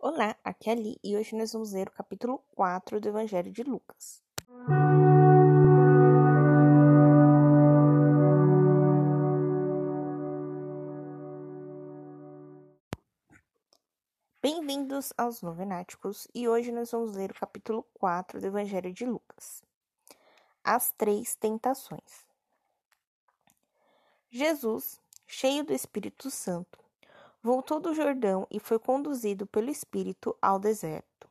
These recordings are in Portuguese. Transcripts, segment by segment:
Olá, aqui é Ali e hoje nós vamos ler o capítulo 4 do Evangelho de Lucas. Bem-vindos aos Novenáticos e hoje nós vamos ler o capítulo 4 do Evangelho de Lucas. As Três Tentações. Jesus, cheio do Espírito Santo, voltou do Jordão e foi conduzido pelo Espírito ao deserto,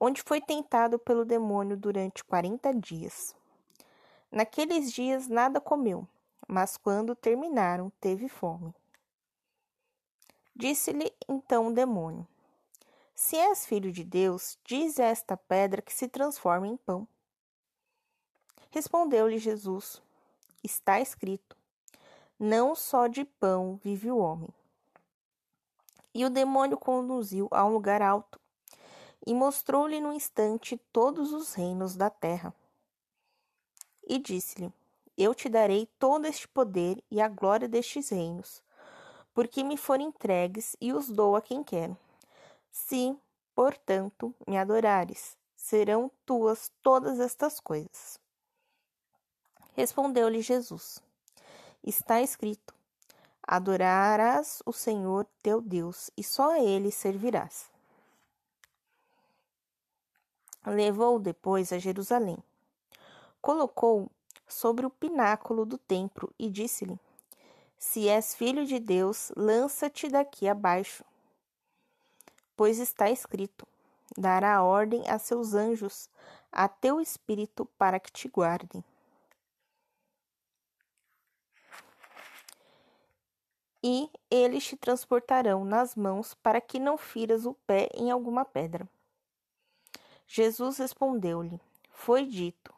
onde foi tentado pelo demônio durante quarenta dias. Naqueles dias nada comeu, mas quando terminaram, teve fome. Disse-lhe então o demônio: Se és filho de Deus, diz a esta pedra que se transforme em pão. Respondeu-lhe Jesus: Está escrito: Não só de pão vive o homem. E o demônio conduziu a um lugar alto e mostrou-lhe no instante todos os reinos da terra. E disse-lhe: Eu te darei todo este poder e a glória destes reinos, porque me forem entregues e os dou a quem quero. Se, portanto, me adorares, serão tuas todas estas coisas. Respondeu-lhe Jesus: Está escrito: Adorarás o Senhor teu Deus e só a ele servirás. Levou-o depois a Jerusalém. Colocou-o sobre o pináculo do templo e disse-lhe: Se és filho de Deus, lança-te daqui abaixo. Pois está escrito: Dará ordem a seus anjos, a teu espírito, para que te guardem e eles te transportarão nas mãos para que não firas o pé em alguma pedra. Jesus respondeu-lhe: Foi dito: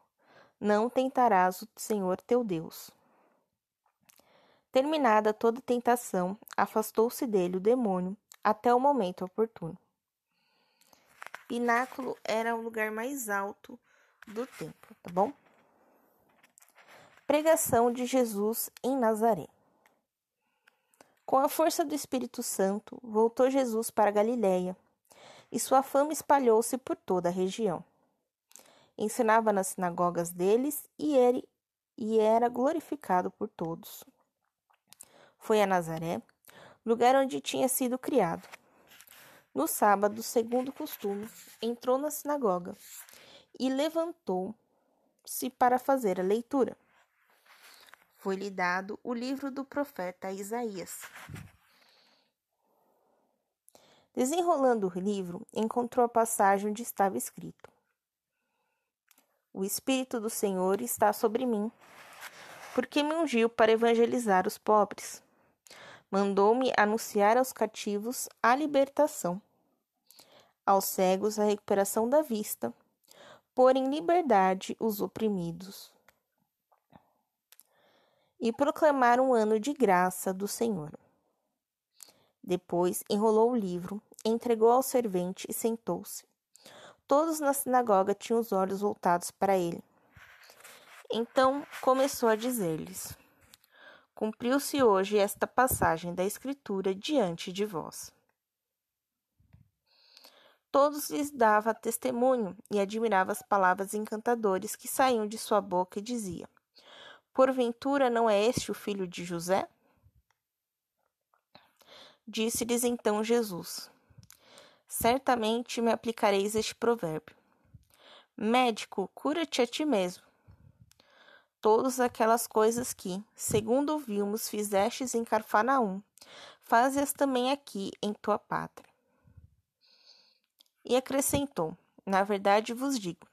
Não tentarás o Senhor teu Deus. Terminada toda tentação, afastou-se dele o demônio até o momento oportuno. Pináculo era o lugar mais alto do templo, tá bom? Pregação de Jesus em Nazaré. Com a força do Espírito Santo, voltou Jesus para Galiléia, e sua fama espalhou-se por toda a região. Ensinava nas sinagogas deles e, e era glorificado por todos. Foi a Nazaré, lugar onde tinha sido criado. No sábado, segundo o costume, entrou na sinagoga e levantou-se para fazer a leitura foi-lhe dado o livro do profeta Isaías. Desenrolando o livro, encontrou a passagem onde estava escrito: O Espírito do Senhor está sobre mim, porque me ungiu para evangelizar os pobres. Mandou-me anunciar aos cativos a libertação, aos cegos a recuperação da vista, pôr em liberdade os oprimidos e proclamar um ano de graça do Senhor. Depois enrolou o livro, entregou ao servente e sentou-se. Todos na sinagoga tinham os olhos voltados para ele. Então começou a dizer-lhes: Cumpriu-se hoje esta passagem da Escritura diante de vós. Todos lhes dava testemunho e admirava as palavras encantadoras que saíam de sua boca e dizia: Porventura não é este o filho de José? Disse-lhes então Jesus: Certamente me aplicareis este provérbio: Médico, cura-te a ti mesmo. Todas aquelas coisas que, segundo ouvimos, fizestes em Carfanaum, faze-as também aqui em tua pátria. E acrescentou: Na verdade vos digo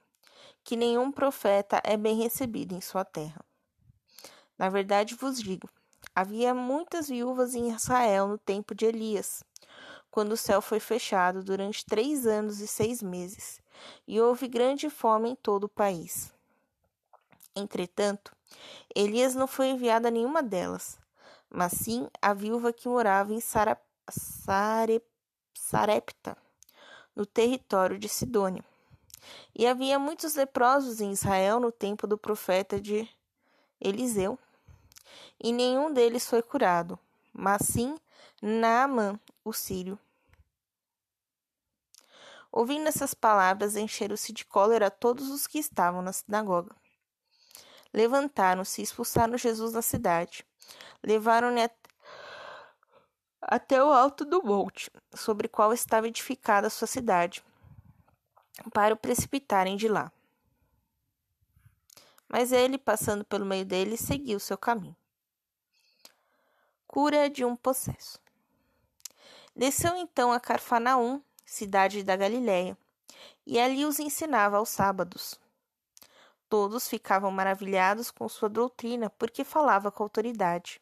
que nenhum profeta é bem recebido em sua terra. Na verdade vos digo: havia muitas viúvas em Israel no tempo de Elias, quando o céu foi fechado durante três anos e seis meses, e houve grande fome em todo o país. Entretanto, Elias não foi enviado a nenhuma delas, mas sim a viúva que morava em Sarepta, no território de Sidônia. E havia muitos leprosos em Israel no tempo do profeta de Eliseu, e nenhum deles foi curado, mas sim Naamã, o sírio. Ouvindo essas palavras, encheram-se de cólera todos os que estavam na sinagoga. Levantaram-se e expulsaram Jesus da cidade. Levaram-no até o alto do monte, sobre o qual estava edificada a sua cidade, para o precipitarem de lá. Mas ele, passando pelo meio deles, seguiu seu caminho. Cura de um possesso. Desceu então a Carfanaum, cidade da Galiléia, e ali os ensinava aos sábados. Todos ficavam maravilhados com sua doutrina, porque falava com autoridade.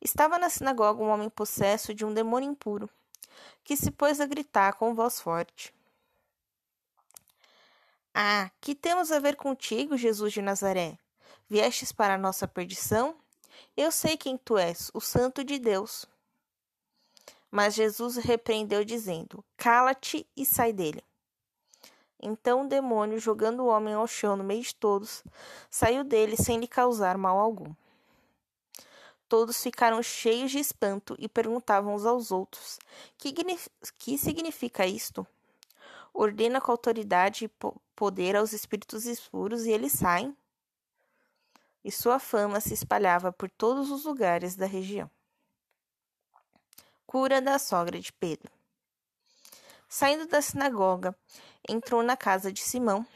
Estava na sinagoga um homem possesso de um demônio impuro, que se pôs a gritar com voz forte: Ah, que temos a ver contigo, Jesus de Nazaré? Viestes para a nossa perdição? Eu sei quem tu és, o Santo de Deus. Mas Jesus repreendeu, dizendo: Cala-te e sai dele. Então o demônio, jogando o homem ao chão no meio de todos, saiu dele sem lhe causar mal algum. Todos ficaram cheios de espanto e perguntavam uns aos outros: Que, que significa isto? Ordena com autoridade e poder aos espíritos escuros e eles saem? E sua fama se espalhava por todos os lugares da região. Cura da sogra de Pedro. Saindo da sinagoga, entrou na casa de Simão.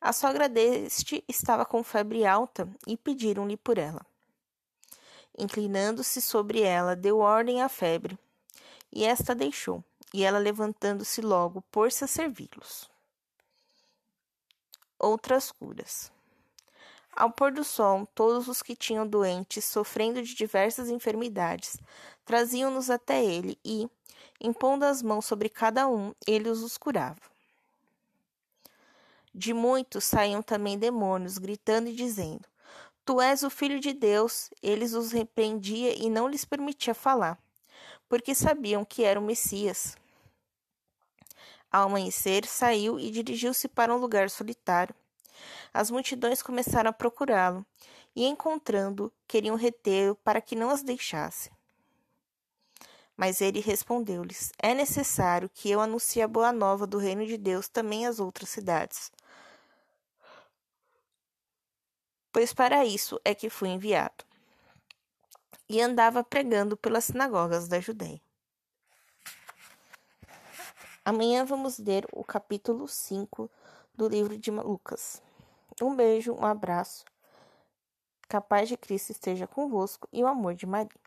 A sogra deste estava com febre alta e pediram-lhe por ela. Inclinando-se sobre ela, deu ordem à febre, e esta deixou, e ela, levantando-se logo, pôs-se a servi-los. Outras curas. Ao pôr do sol, todos os que tinham doentes, sofrendo de diversas enfermidades, traziam-nos até ele e, impondo as mãos sobre cada um, ele os curava. De muitos saíam também demônios, gritando e dizendo: Tu és o filho de Deus. Eles os repreendia e não lhes permitia falar, porque sabiam que era o Messias. Ao amanhecer, saiu e dirigiu-se para um lugar solitário as multidões começaram a procurá-lo e, encontrando, queriam retê-lo para que não as deixasse. Mas ele respondeu-lhes: É necessário que eu anuncie a boa nova do reino de Deus também às outras cidades. Pois para isso é que fui enviado. E andava pregando pelas sinagogas da Judéia. Amanhã vamos ler o capítulo 5 do livro de Lucas. Um beijo, um abraço. Capaz de Cristo esteja convosco e o amor de Maria.